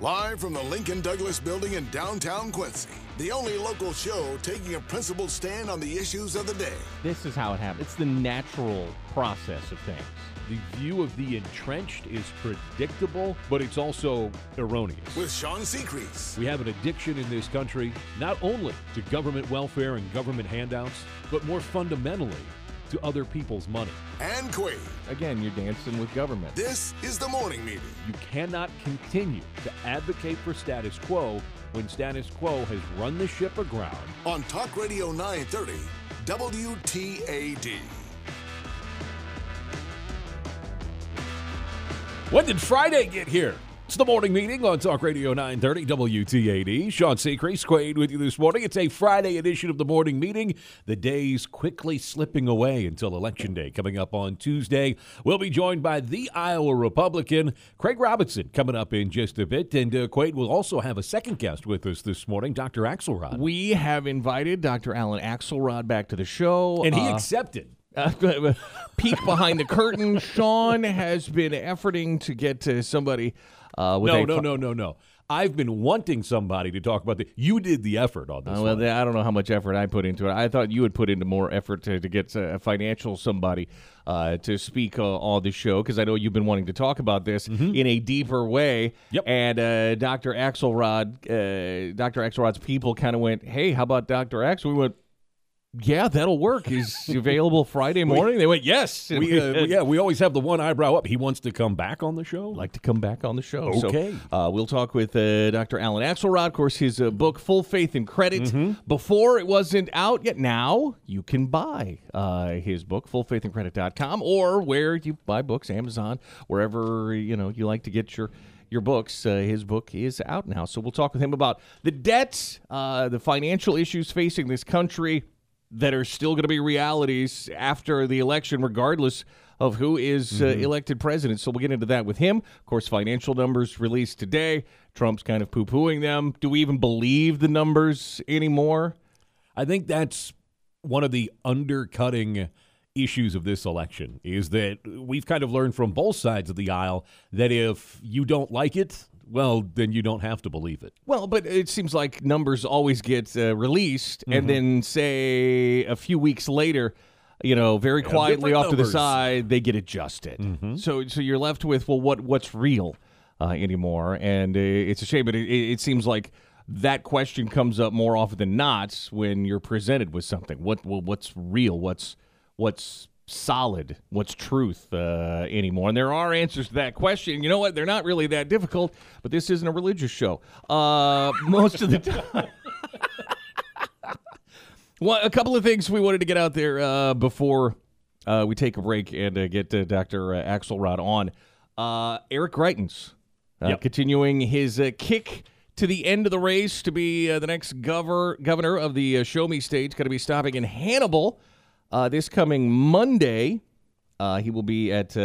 Live from the Lincoln Douglas Building in downtown Quincy, the only local show taking a principled stand on the issues of the day. This is how it happens. It's the natural process of things. The view of the entrenched is predictable, but it's also erroneous. With Sean Seacrease. We have an addiction in this country, not only to government welfare and government handouts, but more fundamentally to other people's money. And Quaid. Again, you're dancing with government. This is the morning meeting. You cannot continue to advocate for status quo when status quo has run the ship aground. On Talk Radio 930, WTAD. When did Friday get here? It's the morning meeting on Talk Radio 930 WTAD. Sean Seacrest, Quaid with you this morning. It's a Friday edition of the morning meeting. The day's quickly slipping away until Election Day coming up on Tuesday. We'll be joined by the Iowa Republican, Craig Robinson, coming up in just a bit. And uh, Quaid will also have a second guest with us this morning, Dr. Axelrod. We have invited Dr. Alan Axelrod back to the show. And he Uh, accepted. Uh, peek behind the curtain. Sean has been efforting to get to somebody. Uh, with No, a no, no, no, no. I've been wanting somebody to talk about the. You did the effort on this. Uh, well, one. I don't know how much effort I put into it. I thought you would put into more effort to, to get a financial somebody uh, to speak uh, on the show because I know you've been wanting to talk about this in a deeper way. Mm-hmm. Yep. And uh, Dr. Axelrod, uh, Dr. Axelrod's people kind of went, "Hey, how about Dr. X?" We went, "Yeah, that'll work. He's available Friday morning." they went, "Yes." We, uh, yeah, we always have the one eyebrow up. He wants to come back on the show. like to come back on the show. Okay. So, uh, we'll talk with uh, Dr. Alan Axelrod. Of course, his uh, book, Full Faith and Credit. Mm-hmm. Before it wasn't out yet. Now you can buy uh, his book, fullfaithandcredit.com, or where you buy books, Amazon, wherever you know you like to get your your books. Uh, his book is out now. So we'll talk with him about the debts, uh, the financial issues facing this country that are still going to be realities after the election, regardless of who is uh, elected president. So we'll get into that with him. Of course, financial numbers released today. Trump's kind of poo pooing them. Do we even believe the numbers anymore? I think that's one of the undercutting issues of this election is that we've kind of learned from both sides of the aisle that if you don't like it, well, then you don't have to believe it. Well, but it seems like numbers always get uh, released, and then say a few weeks later, you know, very quietly different off to the side, they get adjusted. So, so you're left with well, what what's real uh, anymore? And uh, it's a shame, but it, it it seems like that question comes up more often than not when you're presented with something. What well, what's real? What's what's solid? What's truth uh, anymore? And there are answers to that question. You know what? They're not really that difficult. But this isn't a religious show. Uh, most of the time. Well, a couple of things we wanted to get out there uh, before uh, we take a break and uh, get uh, Dr. Axelrod on. Uh, Eric Greitens uh, Yep. continuing his uh, kick to the end of the race to be uh, the next gover- governor of the uh, Show Me State. Going to be stopping in Hannibal uh, this coming Monday. Uh, he will be at uh,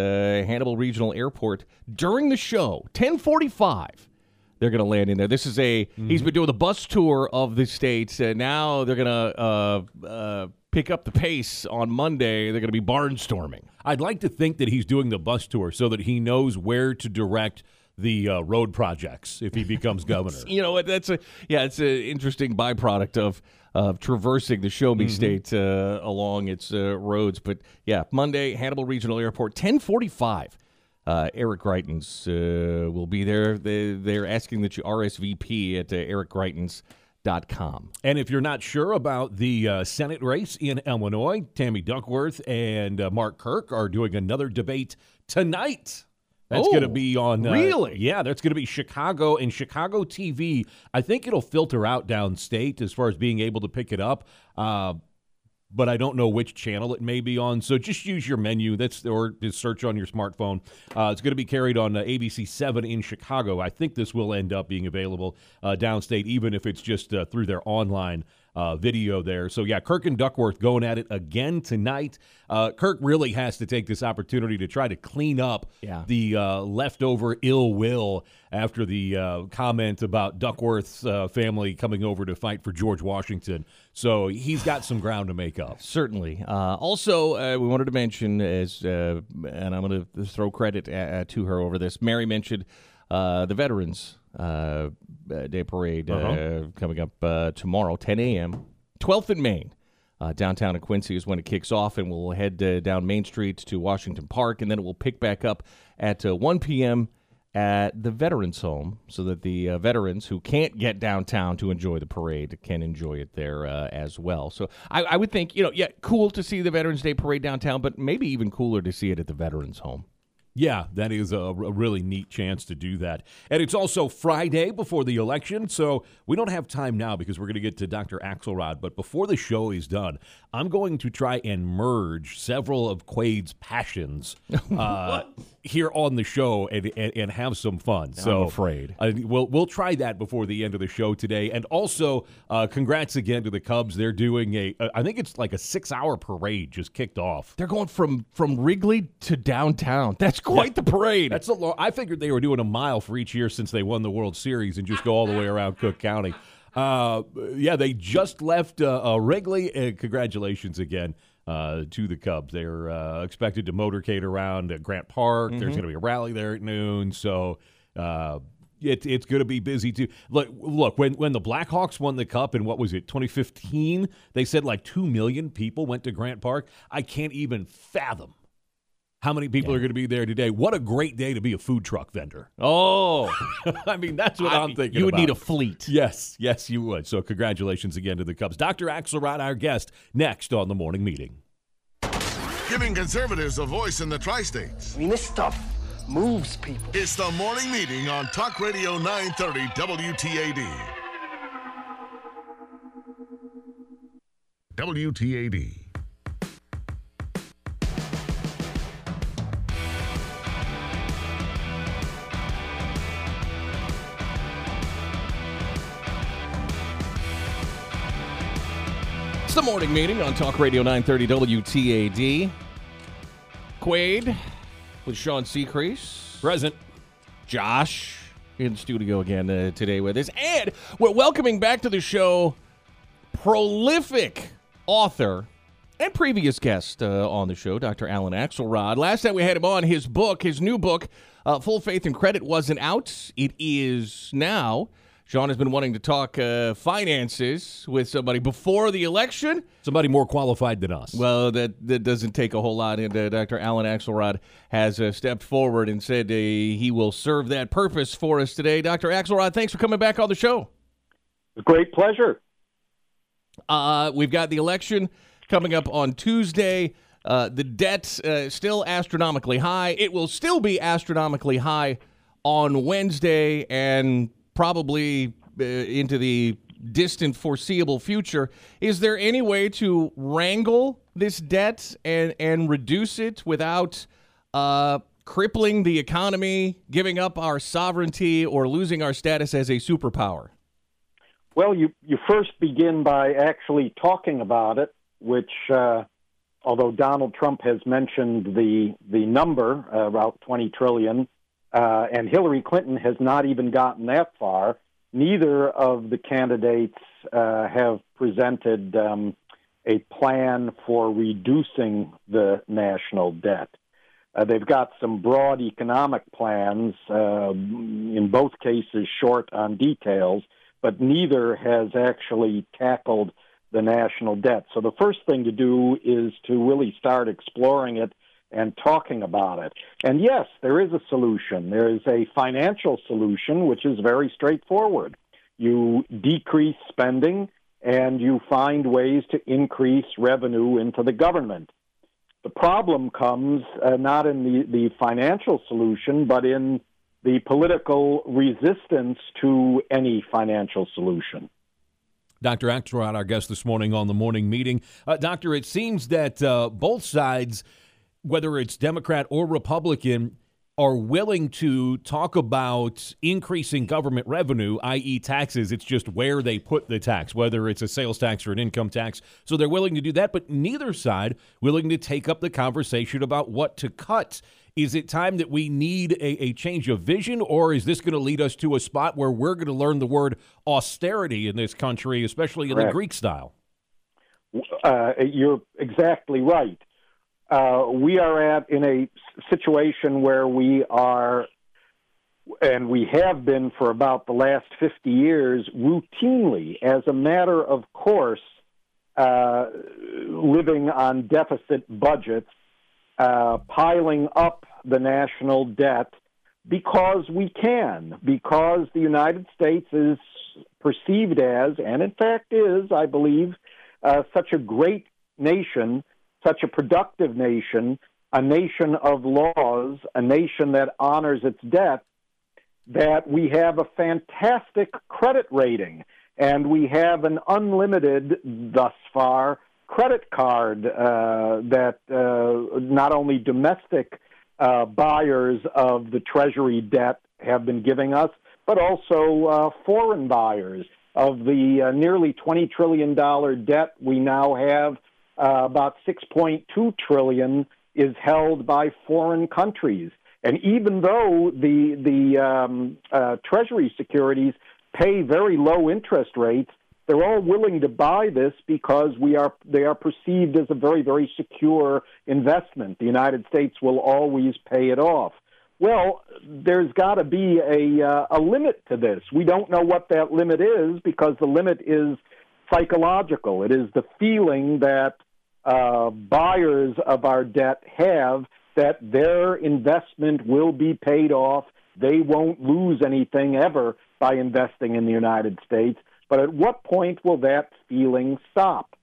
Hannibal Regional Airport during the show, 1045 they're going to land in there. This is a he's been doing the bus tour of the states, and now they're going to uh, uh, pick up the pace on Monday. They're going to be barnstorming. I'd like to think that he's doing the bus tour so that he knows where to direct the uh, road projects if he becomes governor. You know what? That's a yeah, it's an interesting byproduct of of traversing the Show Me State uh, along its uh, roads. But yeah, Monday, Hannibal Regional Airport, ten forty five. Uh, Eric Greitens uh, will be there. They, they're asking that you RSVP at uh, ericgreitens.com. And if you're not sure about the uh, Senate race in Illinois, Tammy Duckworth and uh, Mark Kirk are doing another debate tonight. That's Oh, going to be on. Uh, really? Yeah, that's going to be Chicago and Chicago TV. I think it'll filter out downstate as far as being able to pick it up. Uh, but I don't know which channel it may be on. So just use your menu. That's or just search on your smartphone. Uh, it's going to be carried on uh, ABC Seven in Chicago. I think this will end up being available uh, downstate, even if it's just uh, through their online uh, video there. So yeah, Kirk and Duckworth going at it again tonight. Uh, Kirk really has to take this opportunity to try to clean up Yeah. the uh, leftover ill will after the uh, comment about Duckworth's uh, family coming over to fight for George Washington. So he's got some ground to make up. Certainly. Uh, also, uh, we wanted to mention, as uh, and I'm going to throw credit uh, to her over this. Mary mentioned uh, the veterans uh, uh, Day Parade uh, Uh-huh. coming up uh, tomorrow, 10 a.m. 12th in Main. Uh, downtown in Quincy is when it kicks off, and we'll head uh, down Main Street to Washington Park, and then it will pick back up at uh, 1 p.m. at the Veterans Home so that the uh, veterans who can't get downtown to enjoy the parade can enjoy it there uh, as well. So I, I would think, you know, yeah, cool to see the Veterans Day Parade downtown, but maybe even cooler to see it at the Veterans Home. Yeah, that is a, a really neat chance to do that. And it's also Friday before the election, so we don't have time now because we're going to get to Dr. Axelrod. But before the show is done, I'm going to try and merge several of Quade's passions uh, here on the show and, and, and have some fun. So I'm afraid. uh, we'll we'll try that before the end of the show today. And also, uh, congrats again to the Cubs. They're doing a, uh, I think it's like a six hour parade just kicked off. They're going from from Wrigley to downtown. That's quite the parade. That's a long. I figured they were doing a mile for each year since they won the World Series and just go all the way around Cook County. Uh, yeah, they just left uh, uh, Wrigley. Congratulations again to the Cubs. They're uh, expected to motorcade around at Grant Park. There's going to be a rally there at noon. So. Uh, it, it's going to be busy too. Look, look when when the Blackhawks won the cup in what was it 2015? They said like two million people went to Grant Park. I can't even fathom how many people are going to be there today. What a great day to be a food truck vendor. oh, I mean, that's what I, am thinking. you would need a fleet. Yes, yes, you would. So, congratulations again to the Cubs. Dr. Axelrod, our guest, next on the morning meeting. Giving conservatives a voice in the tri states. I mean, this stuff moves people. It's the morning meeting on Talk Radio 930 WTAD. WTAD. Morning meeting on Talk Radio 930 WTAD. Quade with Sean Seacrease. Present. Josh in studio again uh, today with us. And we're welcoming back to the show prolific author and previous guest uh, on the show, Dr. Alan Axelrod. Last time we had him on, his book, his new book, uh, Full Faith and Credit, wasn't out. It is now. Sean has been wanting to talk uh, finances with somebody before the election. Somebody more qualified than us. Well, that, that doesn't take a whole lot. And uh, Dr. Alan Axelrod has uh, stepped forward and said uh, he will serve that purpose for us today. Dr. Axelrod, thanks for coming back on the show. Great pleasure. Uh, we've got the election coming up on Tuesday. Uh, the debt uh, still astronomically high. It will still be astronomically high on Wednesday and probably uh, into the distant foreseeable future. Is there any way to wrangle this debt and and reduce it without uh, crippling the economy, giving up our sovereignty, or losing our status as a superpower? Well, you, you first begin by actually talking about it, which, uh, although Donald Trump has mentioned the the number uh, about 20 trillion, uh, and Hillary Clinton has not even gotten that far. Neither of the candidates uh, have presented um, a plan for reducing the national debt. Uh, they've got some broad economic plans, uh, in both cases short on details, but neither has actually tackled the national debt. So the first thing to do is to really start exploring it and talking about it. And yes, there is a solution. There is a financial solution, which is very straightforward. You decrease spending and you find ways to increase revenue into the government. The problem comes uh, not in the, the financial solution, but in the political resistance to any financial solution. Dr. Axelrod, our guest this morning on the morning meeting. Uh, doctor, it seems that uh, both sides, whether it's Democrat or Republican, are willing to talk about increasing government revenue, i.e., taxes. It's just where they put the tax, whether it's a sales tax or an income tax. So they're willing to do that, but neither side willing to take up the conversation about what to cut. Is it time that we need a, a change of vision, or is this going to lead us to a spot where we're going to learn the word austerity in this country, especially in the Greek style? Uh, you're exactly right. Uh, we are at in a situation where we are and we have been for about the last 50 years, routinely, as a matter of course, uh, living on deficit budgets, uh, piling up the national debt because we can, because the United States is perceived as, and in fact is, I believe, uh, such a great nation, such a productive nation, a nation of laws, a nation that honors its debt, that we have a fantastic credit rating and we have an unlimited, thus far, credit card uh, that uh, not only domestic uh, buyers of the Treasury debt have been giving us, but also uh, foreign buyers of the uh, nearly $20 trillion debt we now have. Uh, about 6.2 trillion is held by foreign countries. And even though the the um, uh, Treasury securities pay very low interest rates, they're all willing to buy this because we are they are perceived as a very very secure investment. The United States will always pay it off. Well, there's got to be a uh, a limit to this. We don't know what that limit is because the limit is psychological. It is the feeling that uh, buyers of our debt have that their investment will be paid off. They won't lose anything ever by investing in the United States. But at what point will that feeling stop?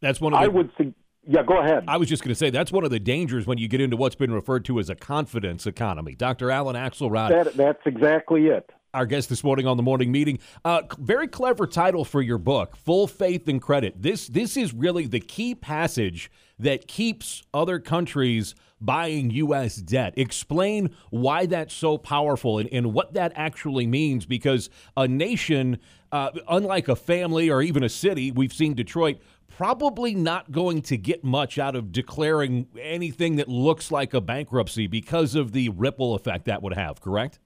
That's one of the, I would say. Yeah, go ahead. I was just going to say that's one of the dangers when you get into what's been referred to as a confidence economy. Dr. Alan Axelrod. That, that's exactly it. Our guest this morning on the morning meeting. Uh, very clever title for your book, "Full Faith and Credit." This this is really the key passage that keeps other countries buying U.S. debt. Explain why that's so powerful and, and what that actually means because a nation, uh, unlike a family or even a city, we've seen Detroit probably not going to get much out of declaring anything that looks like a bankruptcy because of the ripple effect that would have, correct?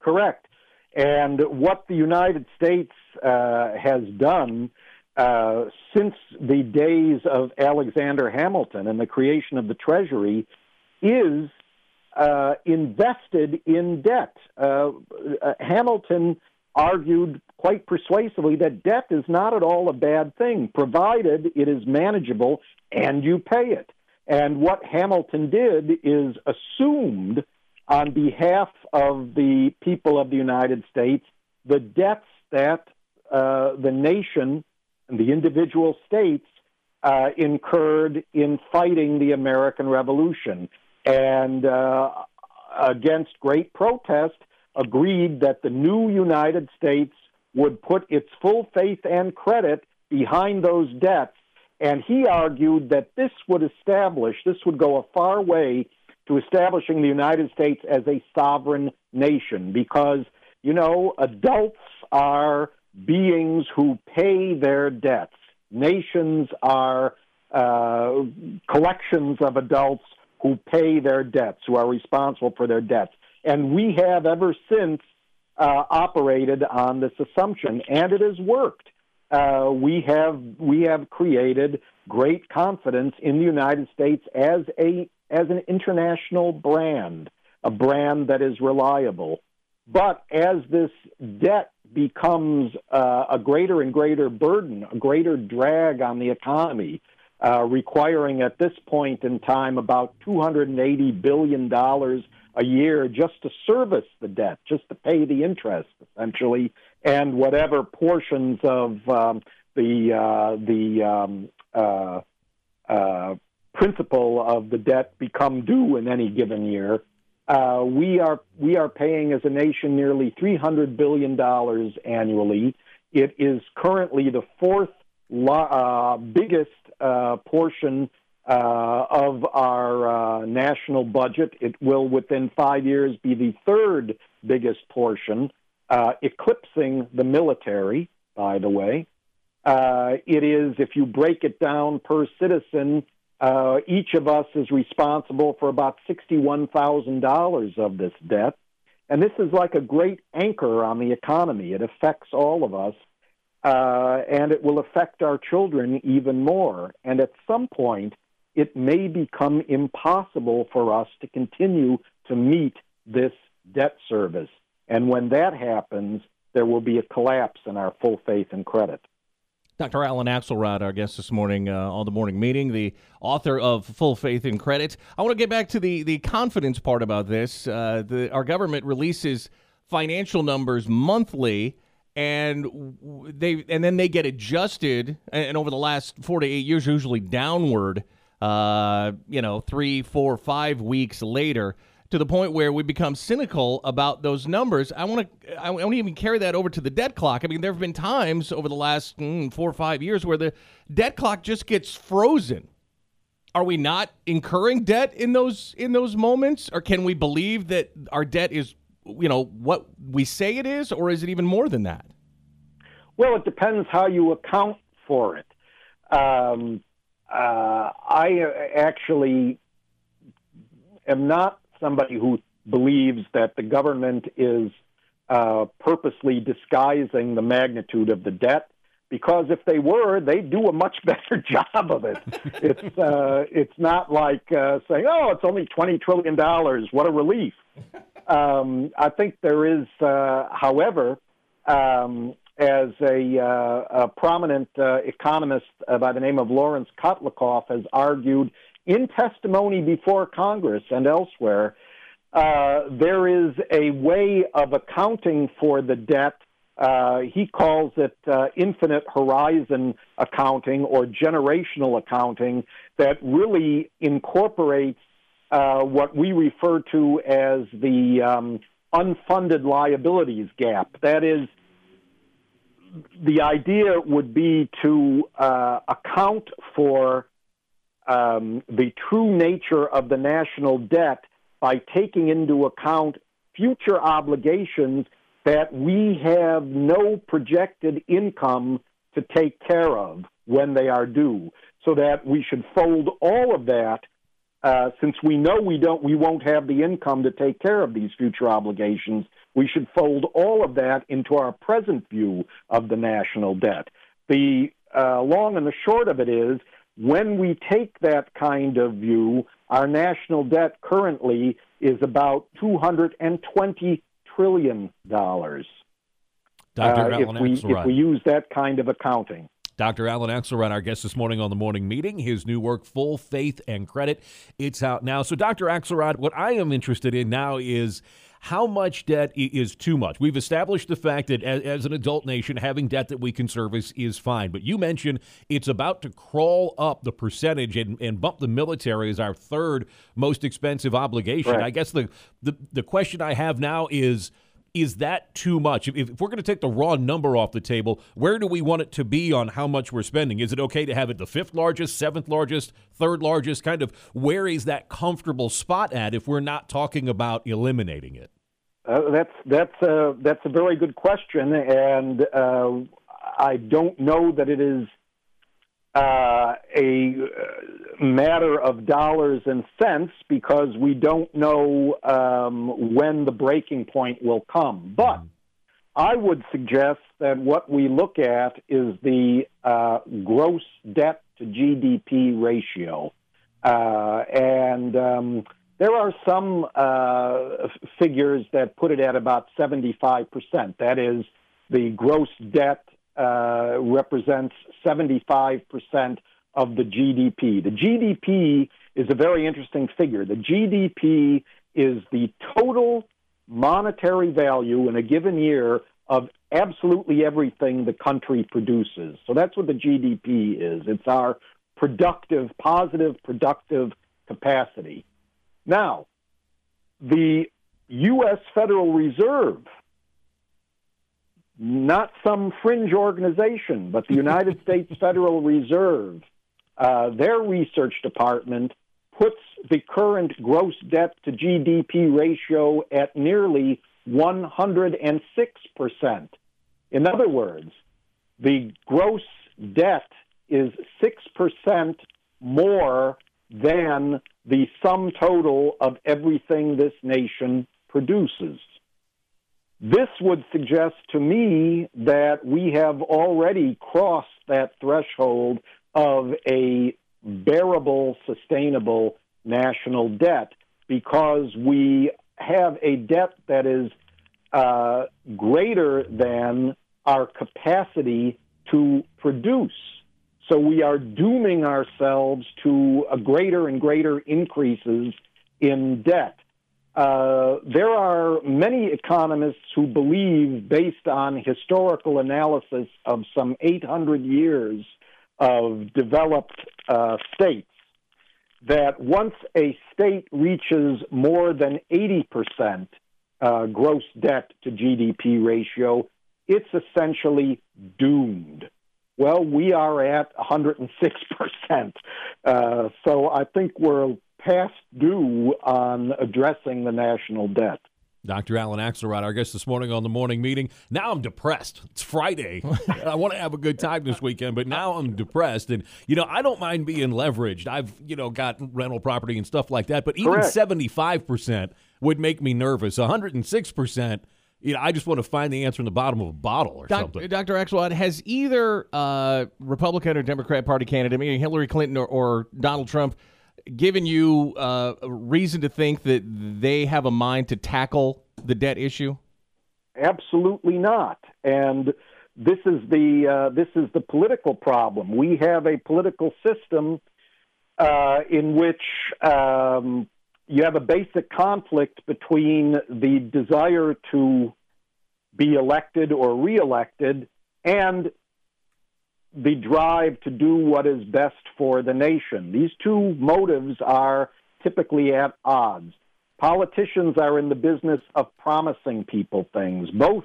Correct. And what the United States uh, has done uh, since the days of Alexander Hamilton and the creation of the Treasury is uh, invested in debt. Uh, uh, Hamilton argued quite persuasively that debt is not at all a bad thing, provided it is manageable and you pay it. And what Hamilton did is assumed on behalf of the people of the United States the debts that uh, the nation and the individual states uh, incurred in fighting the American Revolution. And uh, against great protest, agreed that the new United States would put its full faith and credit behind those debts. And he argued that this would establish, this would go a far way to establishing the United States as a sovereign nation because, you know, adults are beings who pay their debts. Nations are uh, collections of adults who pay their debts, who are responsible for their debts. And we have ever since uh, operated on this assumption, and it has worked. Uh, we have we have created great confidence in the United States as a as an international brand, a brand that is reliable. But as this debt becomes uh, a greater and greater burden, a greater drag on the economy, uh, requiring at this point in time about $280 billion a year just to service the debt, just to pay the interest, essentially, and whatever portions of um, the, uh, the um, uh, uh, principal of the debt become due in any given year. Uh, we are we are paying as a nation nearly 300 billion dollars annually. It is currently the fourth uh, biggest uh, portion uh, of our uh, national budget. It will, within five years, be the third biggest portion, uh, eclipsing the military. By the way, it is if you break it down per citizen, uh, each of us is responsible for about $61,000 of this debt. And this is like a great anchor on the economy. It affects all of us, uh, and it will affect our children even more. And at some point, it may become impossible for us to continue to meet this debt service. And when that happens, there will be a collapse in our full faith and credit. Dr. Alan Axelrod, our guest this morning uh, on the morning meeting, the author of Full Faith and Credit. I want to get back to the, the confidence part about this. Uh, the, our government releases financial numbers monthly, and they and then they get adjusted. And over the last four to eight years, usually downward. Uh, you know, three, four, five weeks later to the point where we become cynical about those numbers. I want to I want to even carry that over to the debt clock. I mean, there have been times over the last mm, four or five years where the debt clock just gets frozen. Are we not incurring debt in those in those moments, or can we believe that our debt is, you know, what we say it is, or is it even more than that? Well, it depends how you account for it. Um, uh, I actually am not somebody who believes that the government is uh, purposely disguising the magnitude of the debt. Because if they were, they'd do a much better job of it. it's uh, it's not like uh, saying, "Oh, it's only twenty trillion dollars. What a relief." Um, I think there is, uh, however, um, as a, uh, a prominent uh, economist uh, by the name of Lawrence Kotlikoff has argued in testimony before Congress and elsewhere, uh, there is a way of accounting for the debt. Uh, he calls it uh, infinite horizon accounting or generational accounting that really incorporates uh, what we refer to as the um, unfunded liabilities gap. That is, the idea would be to uh, account for um, the true nature of the national debt by taking into account future obligations that we have no projected income to take care of when they are due, so that we should fold all of that. Uh, since we know we don't, we won't have the income to take care of these future obligations. We should fold all of that into our present view of the national debt. The uh, long and the short of it is when we take that kind of view, our national debt currently is about $220 trillion. Dr. Uh, Alan if, we, if we use that kind of accounting. Dr. Alan Axelrod, our guest this morning on the morning meeting. His new work, Full Faith and Credit, it's out now. So, Dr. Axelrod, what I am interested in now is how much debt is too much? We've established the fact that as, as, an adult nation, having debt that we can service is fine. But you mentioned it's about to crawl up the percentage and, and bump the military as our third most expensive obligation. Right. I guess the, the, the question I have now is is that too much? If, if we're going to take the raw number off the table, where do we want it to be on how much we're spending? Is it okay to have it the fifth largest, seventh largest, third largest? Kind of where is that comfortable spot at if we're not talking about eliminating it? Uh, that's that's a that's a very good question, and uh, I don't know that it is uh, a uh, matter of dollars and cents because we don't know um, when the breaking point will come. But. I would suggest that what we look at is the uh, gross debt to GDP ratio. Uh, and um, there are some uh, figures that put it at about 75%. That is, the gross debt uh, represents 75% of the GDP. The GDP is a very interesting figure. The GDP is the total monetary value in a given year of absolutely everything the country produces. So that's what the GDP is. It's our productive, positive, productive capacity. Now, the U.S. Federal Reserve not some fringe organization, but the United States Federal Reserve, uh, their research department puts the current gross debt to GDP ratio at nearly 106%. In other words, the gross debt is 6% more than the sum total of everything this nation produces. This would suggest to me that we have already crossed that threshold of a bearable, sustainable national debt because we have a debt that is uh, greater than our capacity to produce. So we are dooming ourselves to a greater and greater increases in debt. Uh, there are many economists who believe, based on historical analysis of some 800 years of developed uh, states, that once a state reaches more than 80% uh, gross debt to GDP ratio, it's essentially doomed. Well, we are at 106%. Uh, so I think we're past due on addressing the national debt. Dr. Alan Axelrod, our guest this morning on the morning meeting. Now I'm depressed. It's Friday. I want to have a good time this weekend, but now I'm depressed. And, you know, I don't mind being leveraged. I've, you know, got rental property and stuff like that, but even Correct. 75% would make me nervous. 106%, you know, I just want to find the answer in the bottom of a bottle or Doc, something. Dr. Axelrod, has either uh, Republican or Democrat Party candidate, meaning Hillary Clinton or, or Donald Trump, given you uh, reason to think that they have a mind to tackle the debt issue? Absolutely not. And this is the uh, this is the political problem. We have a political system uh, in which um, you have a basic conflict between the desire to be elected or reelected and the drive to do what is best for the nation. These two motives are typically at odds. Politicians are in the business of promising people things. Both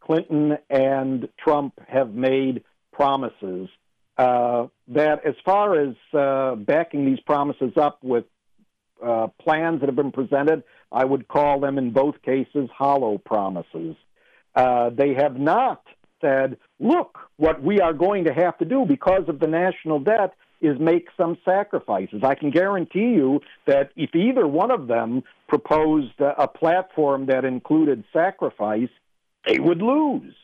Clinton and Trump have made promises uh, that, as far as uh, backing these promises up with uh, plans that have been presented, I would call them in both cases hollow promises. Uh, they have not said, look, what we are going to have to do because of the national debt is make some sacrifices. I can guarantee you that if either one of them proposed a, platform that included sacrifice, they would lose.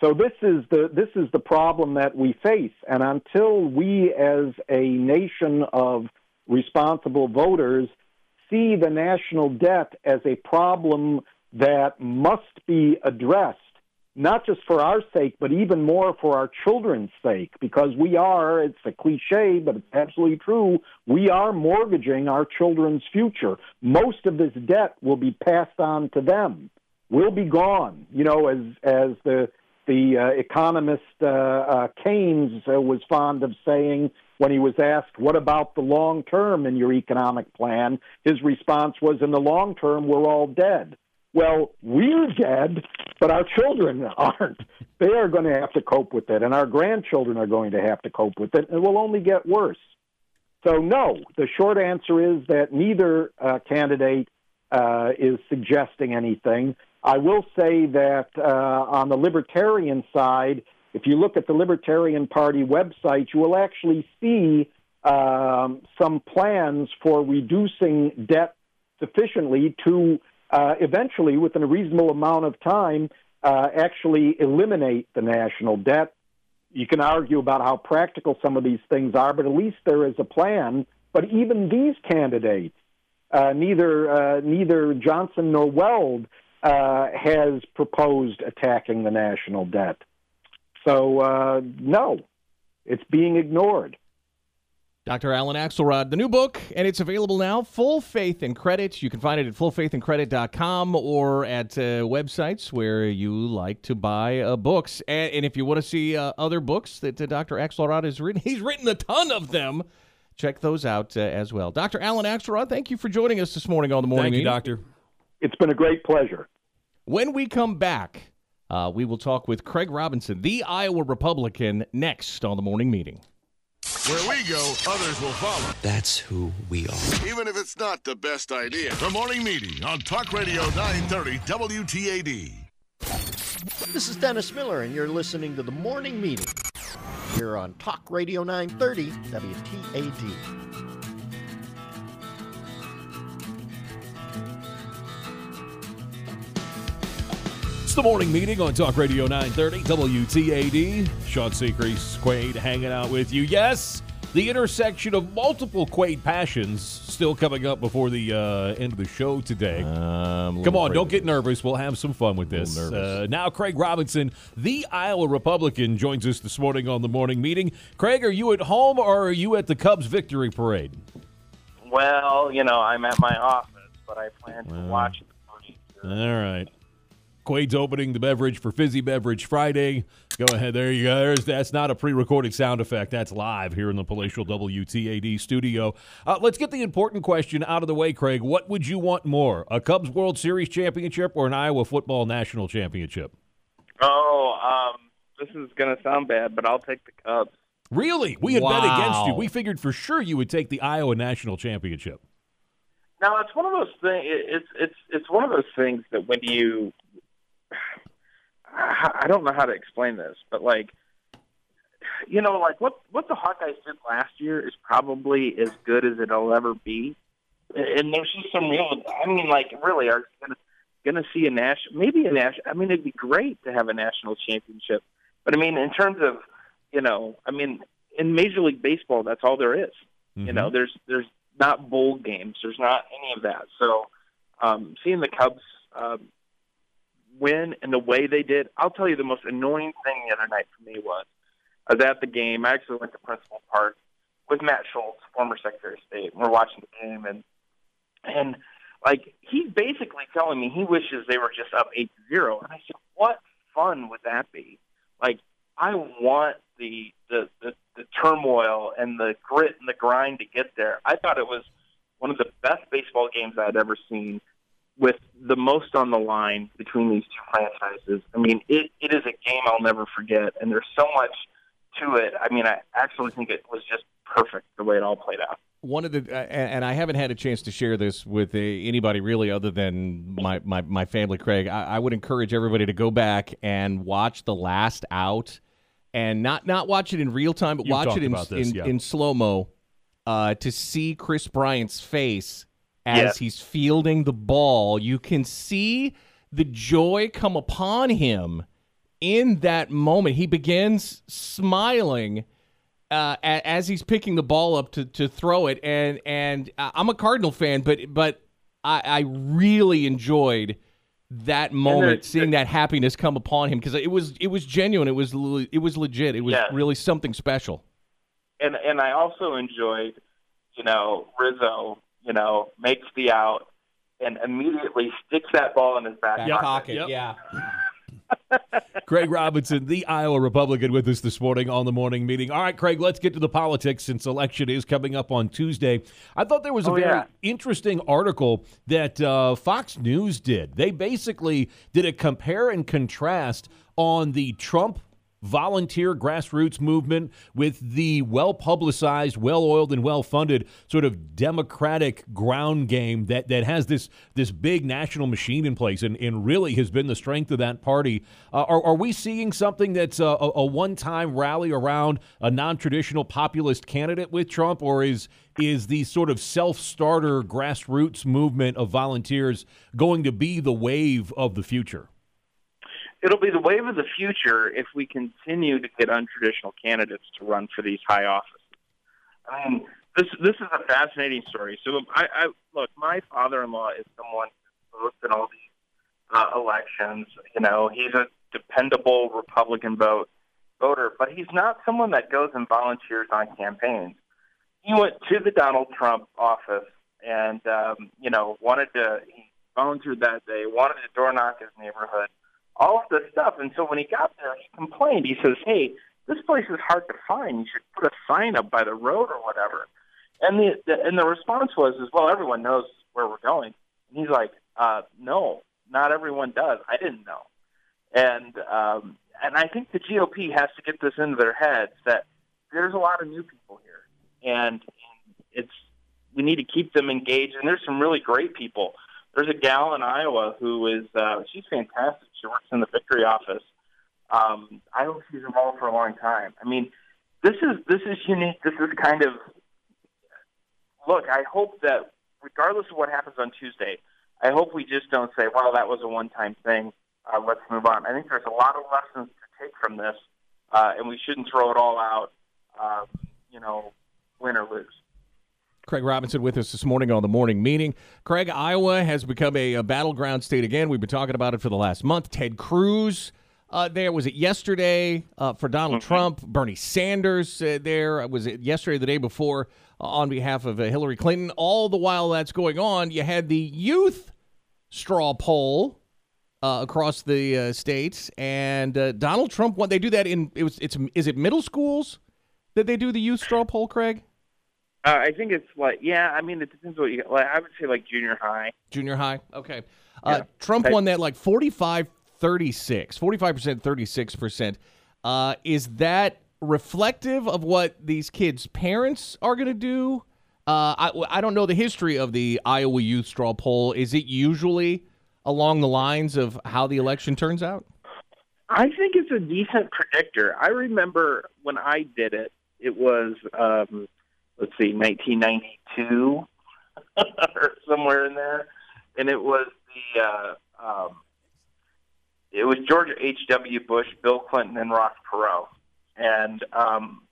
So this is the this is the problem that we face, and until we, as a nation of responsible voters, see the national debt as a problem that must be addressed, not just for our sake, but even more for our children's sake, because we are, it's a cliche, but it's absolutely true, we are mortgaging our children's future. Most of this debt will be passed on to them. We'll be gone. You know, as, as the, the uh, economist uh, uh, Keynes uh, was fond of saying when he was asked, What about the long term in your economic plan? His response was, In the long term, we're all dead. Well, we're dead, but our children aren't. They are going to have to cope with it, and our grandchildren are going to have to cope with it, and it will only get worse. So, no, the short answer is that neither uh, candidate uh, is suggesting anything. I will say that uh, on the libertarian side, if you look at the Libertarian Party website, you will actually see um, some plans for reducing debt sufficiently to uh, eventually, within a reasonable amount of time, uh, actually eliminate the national debt. You can argue about how practical some of these things are, but at least there is a plan. But even these candidates, uh, neither uh, neither Johnson nor Weld uh, has proposed attacking the national debt. So uh, no, it's being ignored. Dr. Alan Axelrod, the new book, and it's available now. Full Faith and Credit. You can find it at fullfaithandcredit.com or at uh, websites where you like to buy uh, books. And, and, if you want to see uh, other books that uh, Dr. Axelrod has written, he's written a ton of them. Check those out uh, as well. Dr. Alan Axelrod, thank you for joining us this morning on the morning. Thank you, Doctor. It's been a great pleasure. When we come back, uh, we will talk with Craig Robinson, the Iowa Republican, next on the morning meeting. Where we go, others will follow. That's who we are. Even if it's not the best idea. The morning meeting on Talk Radio 930 WTAD. This is Dennis Miller, and you're listening to the morning meeting here on Talk Radio 930 WTAD. The morning meeting on Talk Radio 930 WTAD. Sean Seacrease, Quaid hanging out with you. Yes, the intersection of multiple Quaid passions still coming up before the uh, end of the show today. Um, Come on, don't get nervous. We'll have some fun with this. Uh, now, Craig Robinson, the Iowa Republican, joins us this morning on the morning meeting. Craig, are you at home or are you at the Cubs victory parade? Well, you know, I'm at my office, but I plan to watch the parade. All right. Quaid's opening the beverage for Fizzy Beverage Friday. Go ahead. There you go. There's, that's not a pre recorded sound effect. That's live here in the palatial WTAD studio. Uh, let's get the important question out of the way, Craig. What would you want more, a Cubs World Series championship or an Iowa football national championship? Oh, um, this is going to sound bad, but I'll take the Cubs. Really? We had bet against you. We figured for sure you would take the Iowa national championship. Now it's one of those things. It's it's it's one of those things that when you, I don't know how to explain this, but like, you know, like what what the Hawkeyes did last year is probably as good as it'll ever be, and there's just some real. I mean, like, really, are gonna gonna see a national, maybe a national. I mean, it'd be great to have a national championship, but I mean, in terms of, you know, I mean, in Major League Baseball, that's all there is. You know, there's there's not bowl games. There's not any of that. So um, seeing the Cubs um, win in the way they did, I'll tell you the most annoying thing the other night for me was I was at the game. I actually went to Principal Park with Matt Schultz, former Secretary of State. And we're watching the game, and and like he's basically telling me he wishes they were just up eight zero. And I said, what fun would that be? Like I want the the, the the turmoil and the grit and the grind to get there. I thought it was one of the best baseball games I'd ever seen with the most on the line between these two franchises. I mean, it, it is a game I'll never forget, and there's so much to it. I mean, I actually think it was just perfect the way it all played out. one of the uh, and and I haven't had a chance to share this with uh, anybody really other than my my, my family, Craig. I, I would encourage everybody to go back and watch the last out, and not not watch it in real time, but You've watch it in about this, in, yeah. in slow mo, uh, to see Kris Bryant's face as he's fielding the ball. You can see the joy come upon him in that moment. He begins smiling uh, a- as he's picking the ball up to, to throw it, and and uh, I'm a Cardinal fan, but but I, I really enjoyed that moment, seeing that happiness come upon him because it was it was genuine, it was le- it was legit, it was Yeah. really something special. and and I also enjoyed, you know, Rizzo, you know, makes the out and immediately sticks that ball in his back Yep. pocket. Yep. yeah. Craig Robinson, the Iowa Republican, with us this morning on the morning meeting. All right, Craig, let's get to the politics since election is coming up on Tuesday. I thought there was a Oh, very yeah. interesting article that uh, Fox News did. They basically did a compare and contrast on the Trump volunteer grassroots movement with the well publicized, well oiled, and well funded sort of democratic ground game that, that has this this big national machine in place and, and really has been the strength of that party. Uh, are, are we seeing something that's a, a, a one time rally around a non traditional populist candidate with Trump, or is is the sort of self starter grassroots movement of volunteers going to be the wave of the future? It'll be the wave of the future if we continue to get untraditional candidates to run for these high offices. Mean, this this is a fascinating story. So, I, I look, my father-in-law is someone who votes in all these uh, elections. You know, he's a dependable Republican vote voter, but he's not someone that goes and volunteers on campaigns. He went to the Donald Trump office and um, you know wanted to. He volunteered that day. Wanted to door knock his neighborhood all of this stuff. And so when he got there, he complained. He says, "Hey, this place is hard to find. You should put a sign up by the road or whatever." And the, the and the response was, "Is well, everyone knows where we're going." And he's like, uh, "No, not everyone does. I didn't know." And um, and I think the GOP has to get this into their heads that there's a lot of new people here, and, it's we need to keep them engaged. And there's some really great people. There's a gal in Iowa who is uh, she's fantastic. She works in the Victory office. Um, I hope she's involved for a long time. I mean, this is this is unique. This is kind of look. I hope that regardless of what happens on Tuesday, I hope we just don't say, "Well, that was a one-time thing. Uh, let's move on." I think there's a lot of lessons to take from this, uh, and we shouldn't throw it all out. Um, you know, win or lose. Craig Robinson with us this morning on the morning meeting. Craig, Iowa has become a, a battleground state again. We've been talking about it for the last month. Ted Cruz uh, there was it yesterday uh, for Donald mm-hmm. Trump, Bernie Sanders uh, there was it yesterday, the day before uh, on behalf of uh, Hillary Clinton. All the while that's going on, you had the youth straw poll uh, across the states, and Donald Trump. What they do that in it was it's is it middle schools that they do the youth straw poll, Craig? Uh, I think it's like yeah. I mean, it depends what you like. I would say like junior high. Junior high. Okay. Uh, yeah. Trump I, won that like 45 36, 45%, 36%. Uh, is that reflective of what these kids' parents are going to do? Uh, I, I don't know the history of the Iowa Youth Straw Poll. Is it usually along the lines of how the election turns out? I think it's a decent predictor. I remember when I did it, it was um, let's see, 1992 or somewhere in there, and it was the uh, um, it was George H. W. Bush, Bill Clinton, and Ross Perot. And um,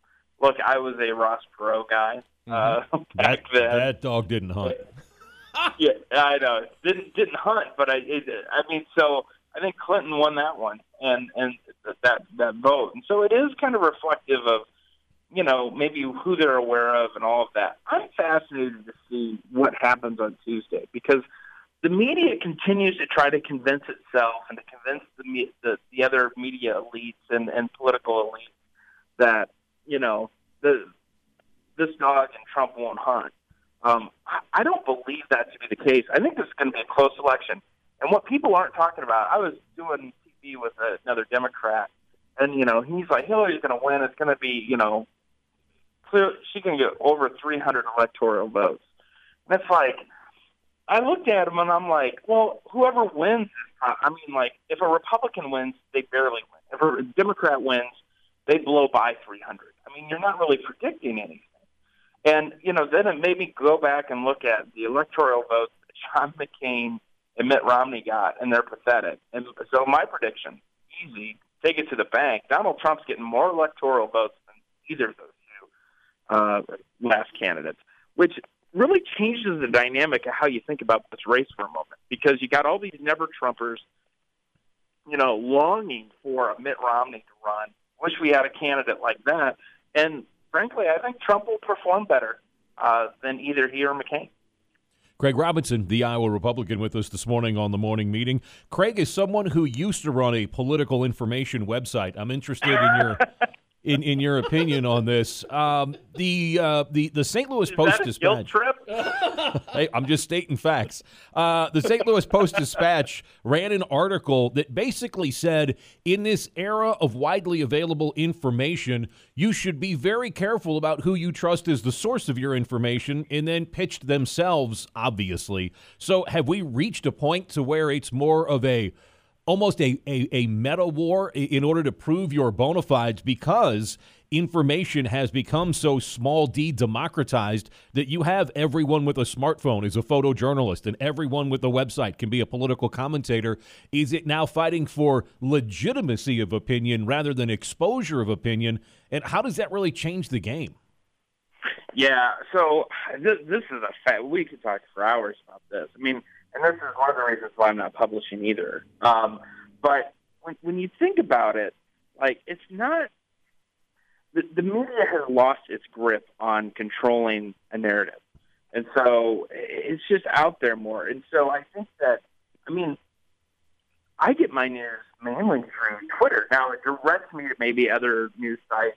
look, I was a Ross Perot guy uh, mm-hmm. back that, then. That dog didn't hunt. yeah, I know didn't didn't hunt, but I it, I mean, so I think Clinton won that one and and that that vote, and so it is kind of reflective of you know, maybe who they're aware of and all of that. I'm fascinated to see what happens on Tuesday because the media continues to try to convince itself and to convince the the, the other media elites and, and political elites that you know the this dog and Trump won't hunt. Um, I don't believe that to be the case. I think this is going to be a close election. And what people aren't talking about, I was doing TV with another Democrat, and you know he's like Hillary's going to win. It's going to be you know clear. She can get over 300 electoral votes. And it's like, I looked at him and I'm like, well, whoever wins, I mean, like, if a Republican wins, they barely win. If a Democrat wins, they blow by 300. I mean, you're not really predicting anything. And, you know, then it made me go back and look at the electoral votes that John McCain and Mitt Romney got, and they're pathetic. And so my prediction, easy, take it to the bank. Donald Trump's getting more electoral votes than either of those uh, last candidates, which really changes the dynamic of how you think about this race for a moment because you got all these never Trumpers, you know, longing for a Mitt Romney to run. Wish we had a candidate like that. And frankly, I think Trump will perform better uh, than either he or McCain. Craig Robinson, the Iowa Republican, with us this morning on the morning meeting. Craig is someone who used to run a political information website. I'm interested in your in, in your opinion on this. Um, the uh, the the St. Louis Is Post Dispatch. hey, I'm just stating facts. Uh, the St. Louis Post Dispatch ran an article that basically said, in this era of widely available information, you should be very careful about who you trust as the source of your information, and then pitched themselves, obviously. So, have we reached a point to where it's more of a almost a, a, a meta war in order to prove your bona fides because information has become so small d democratized that you have everyone with a smartphone is a photojournalist and everyone with a website can be a political commentator. Is it now fighting for legitimacy of opinion rather than exposure of opinion? And how does that really change the game? Yeah so this, this is a fact we could talk for hours about this. I mean and this is one of the reasons why I'm not publishing either. Um, but when, when you think about it, like it's not the, the media has lost its grip on controlling a narrative, and so it's just out there more. And so I think that, I mean, I get my news mainly through Twitter. Now it directs me to maybe other news sites.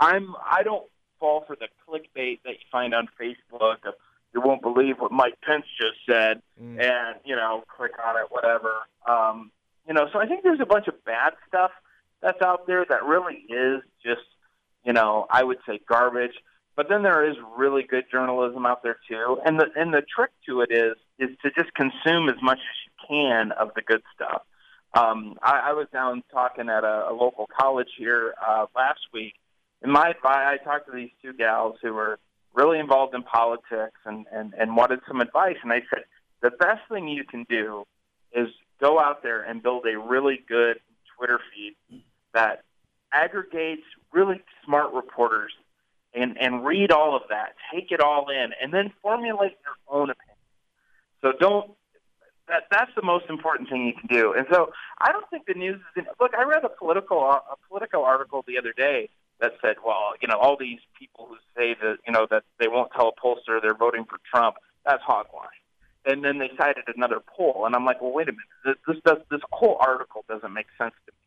I'm I don't fall for the clickbait that you find on Facebook of you won't believe what Mike Pence just said, mm. and you know, click on it, whatever. Um, you know, so I think there's a bunch of bad stuff that's out there that really is just, you know, I would say garbage. But then there is really good journalism out there too, and the and the trick to it is is to just consume as much as you can of the good stuff. Um, I, I was down talking at a, a local college here uh, last week, and my advice, I talked to these two gals who were really involved in politics and, and, and wanted some advice. And I said, the best thing you can do is go out there and build a really good Twitter feed that aggregates really smart reporters and and read all of that, take it all in, and then formulate your own opinion. So don't. That that's the most important thing you can do. And so I don't think the news is. In, look, I read a political a political article the other day that said, well, you know, all these people who say that you know that they won't tell a pollster they're voting for Trump, that's hogwash. And then they cited another poll, and I'm like, well, wait a minute, this this, does, this whole article doesn't make sense to me.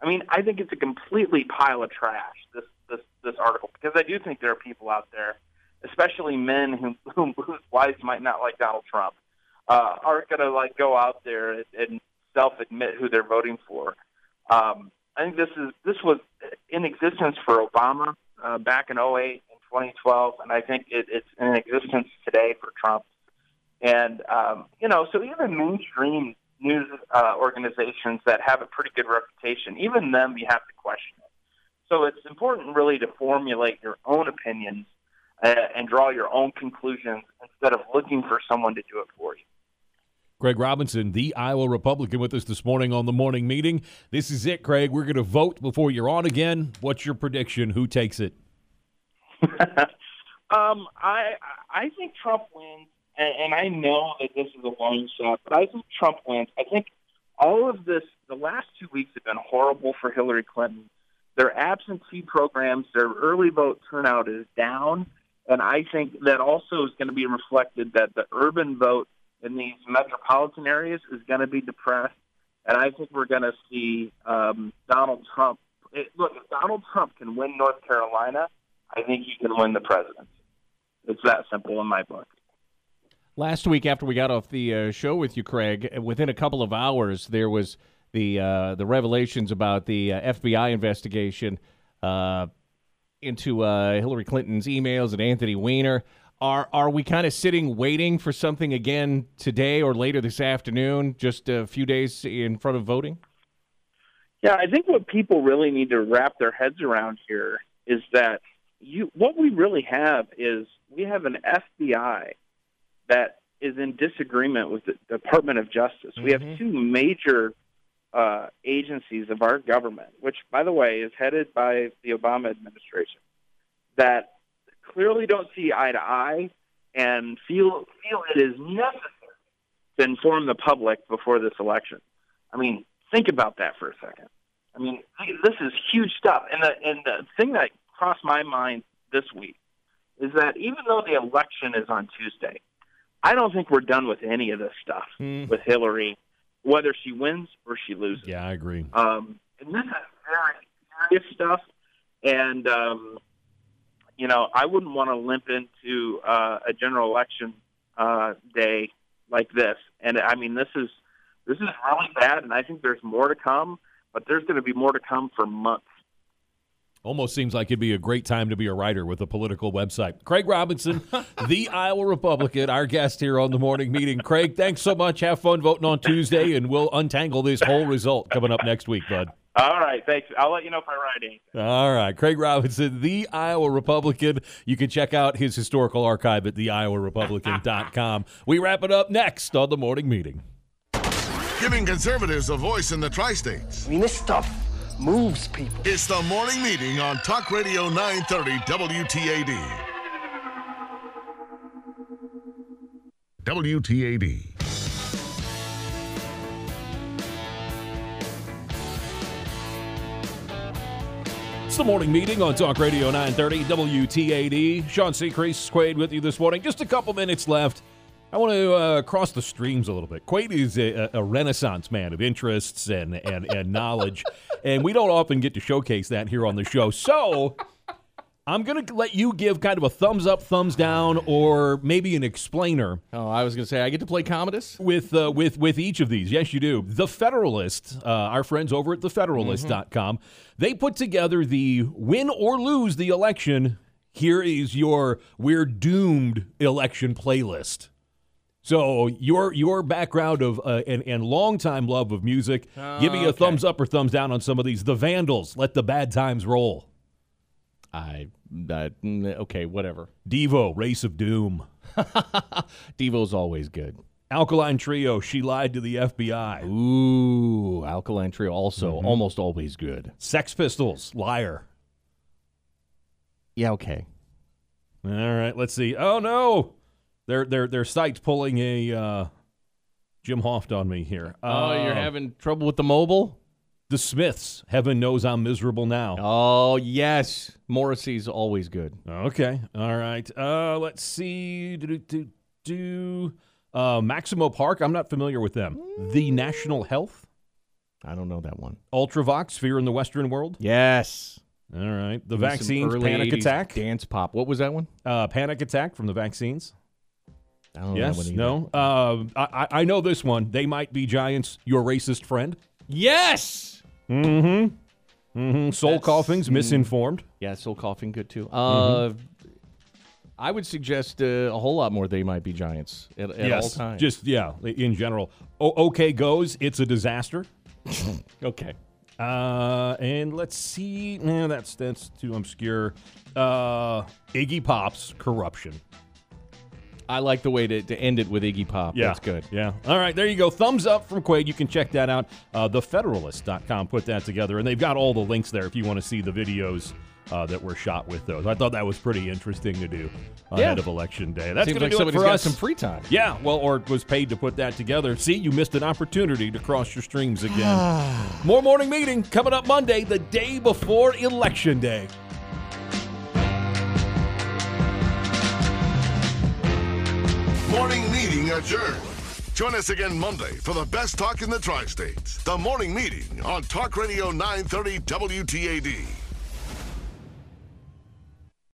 I mean, I think it's a completely pile of trash. This this this article because I do think there are people out there, especially men who, who whose wives might not like Donald Trump, uh, aren't going to like go out there and, self admit who they're voting for. Um, I think this is this was in existence for Obama uh, back in 08 and 2012, and I think it, it's in existence today for Trump. And um, you know, so even mainstream news uh, organizations that have a pretty good reputation, even them, you have to question it. So it's important, really, to formulate your own opinions uh, and draw your own conclusions instead of looking for someone to do it for you. Craig Robinson, the Iowa Republican, with us this morning on the morning meeting. This is it, Craig. We're going to vote before you're on again. What's your prediction? Who takes it? um, I I think Trump wins and, and I know that this is a long shot, but I think Trump wins. I think all of this, the last two weeks have been horrible for Hillary Clinton. Their absentee programs, their early vote turnout is down. And I think that also is going to be reflected that the urban vote in these metropolitan areas is going to be depressed. And I think we're going to see um, Donald Trump. It, look, if Donald Trump can win North Carolina, I think he can win the presidency. It's that simple in my book. Last week, after we got off the uh, show with you, Craig, within a couple of hours, there was the uh, the revelations about the uh, FBI investigation uh, into uh, Hillary Clinton's emails and Anthony Weiner. Are are we kind of sitting waiting for something again today or later this afternoon? Just a few days in front of voting. Yeah, I think what people really need to wrap their heads around here is that you what we really have is we have an FBI that is in disagreement with the Department of Justice. Mm-hmm. We have mm-hmm. two major uh, agencies of our government, which, by the way, is headed by the Obama administration, that clearly don't see eye to eye and feel feel it is necessary to inform the public before this election. I mean, think about that for a second. I mean, this is huge stuff. And the and the thing that crossed my mind this week is that even though the election is on Tuesday, I don't think we're done with any of this stuff mm. with Hillary, whether she wins or she loses. Yeah, I agree. Um, and this is very serious stuff, and um, you know, I wouldn't want to limp into uh, a general election uh, day like this. And I mean, this is this is really bad, and I think there's more to come. But there's going to be more to come for months. Almost seems like it'd be a great time to be a writer with a political website. Craig Robinson, the Iowa Republican, our guest here on the morning meeting. Craig, thanks so much. Have fun voting on Tuesday, and we'll untangle this whole result coming up next week, bud. All right, thanks. I'll let you know if I write anything. All right, Craig Robinson, the Iowa Republican. You can check out his historical archive at theiowarepublican.com. we wrap it up next on the morning meeting. Giving conservatives a voice in the tri-states. I mean, this stuff moves people. It's the morning meeting on Talk Radio 930 WTAD. WTAD. It's the morning meeting on Talk Radio 930 WTAD. Sean Seacrest, Quade with you this morning. Just a couple minutes left. I want to uh, cross the streams a little bit. Quade is a, a, renaissance man of interests and, and, and knowledge, and we don't often get to showcase that here on the show. So I'm going to let you give kind of a thumbs up, thumbs down, or maybe an explainer. Oh, I was going to say I get to play Commodus with uh, with with each of these. Yes, you do. The Federalist, uh, our friends over at thefederalist.com, mm-hmm. they put together the win or lose the election. Here is your we're doomed election playlist. So your your background of uh, and and longtime love of music, oh, give me a okay. thumbs up or thumbs down on some of these. The Vandals, let the bad times roll. I, uh, okay, whatever. Devo, Race of Doom. Devo's always good. Alkaline Trio, She Lied to the FBI. Ooh, Alkaline Trio also mm-hmm. almost always good. Sex Pistols, Liar. Yeah, okay. All right, let's see. Oh no, their their their site's pulling a uh, Jim Hoft on me here. Oh, you're Uh, having trouble with the mobile? the Smiths. Heaven knows I'm miserable now. Oh, yes. Morrissey's always good. Okay, all right. Uh, let's see. Do, do, do, do. Uh, Maximo Park. I'm not familiar with them. The National Health. I don't know that one. Ultravox. Fear in the Western World. Yes. All right. The Give vaccines. Panic Attack. Dance pop. What was that one? Uh, panic Attack from the vaccines. I don't know Yes. that one either. No. Uh, I, I I know this one. They might be giants. Your racist friend. Yes. Mm-hmm. Mm-hmm. Soul That's- coughings. mm. Misinformed. Yeah, soul coughing good too. Uh, I would suggest uh, a whole lot more. They might be giants at, at all yes. times. Just yeah. In general. O- OK Go's. It's a disaster. okay. Uh, and let's see. Nah, that's that's too obscure. Uh, Iggy Pop's corruption. I like the way to, to end it with Iggy Pop. Yeah, That's good. Yeah. All right, there you go. Thumbs up from Quaid. You can check that out. Uh, TheFederalist.com put that together, and they've got all the links there if you want to see the videos uh, that were shot with those. I thought that was pretty interesting to do ahead Yeah. of Election Day. That's going to like do it for got us. some free time. Yeah, well, or was paid to put that together. See, you missed an opportunity to cross your streams again. More morning meeting coming up Monday, the day before Election Day. Morning meeting adjourned. Join us again Monday for the best talk in the tri states. The morning meeting on Talk Radio 930 WTAD.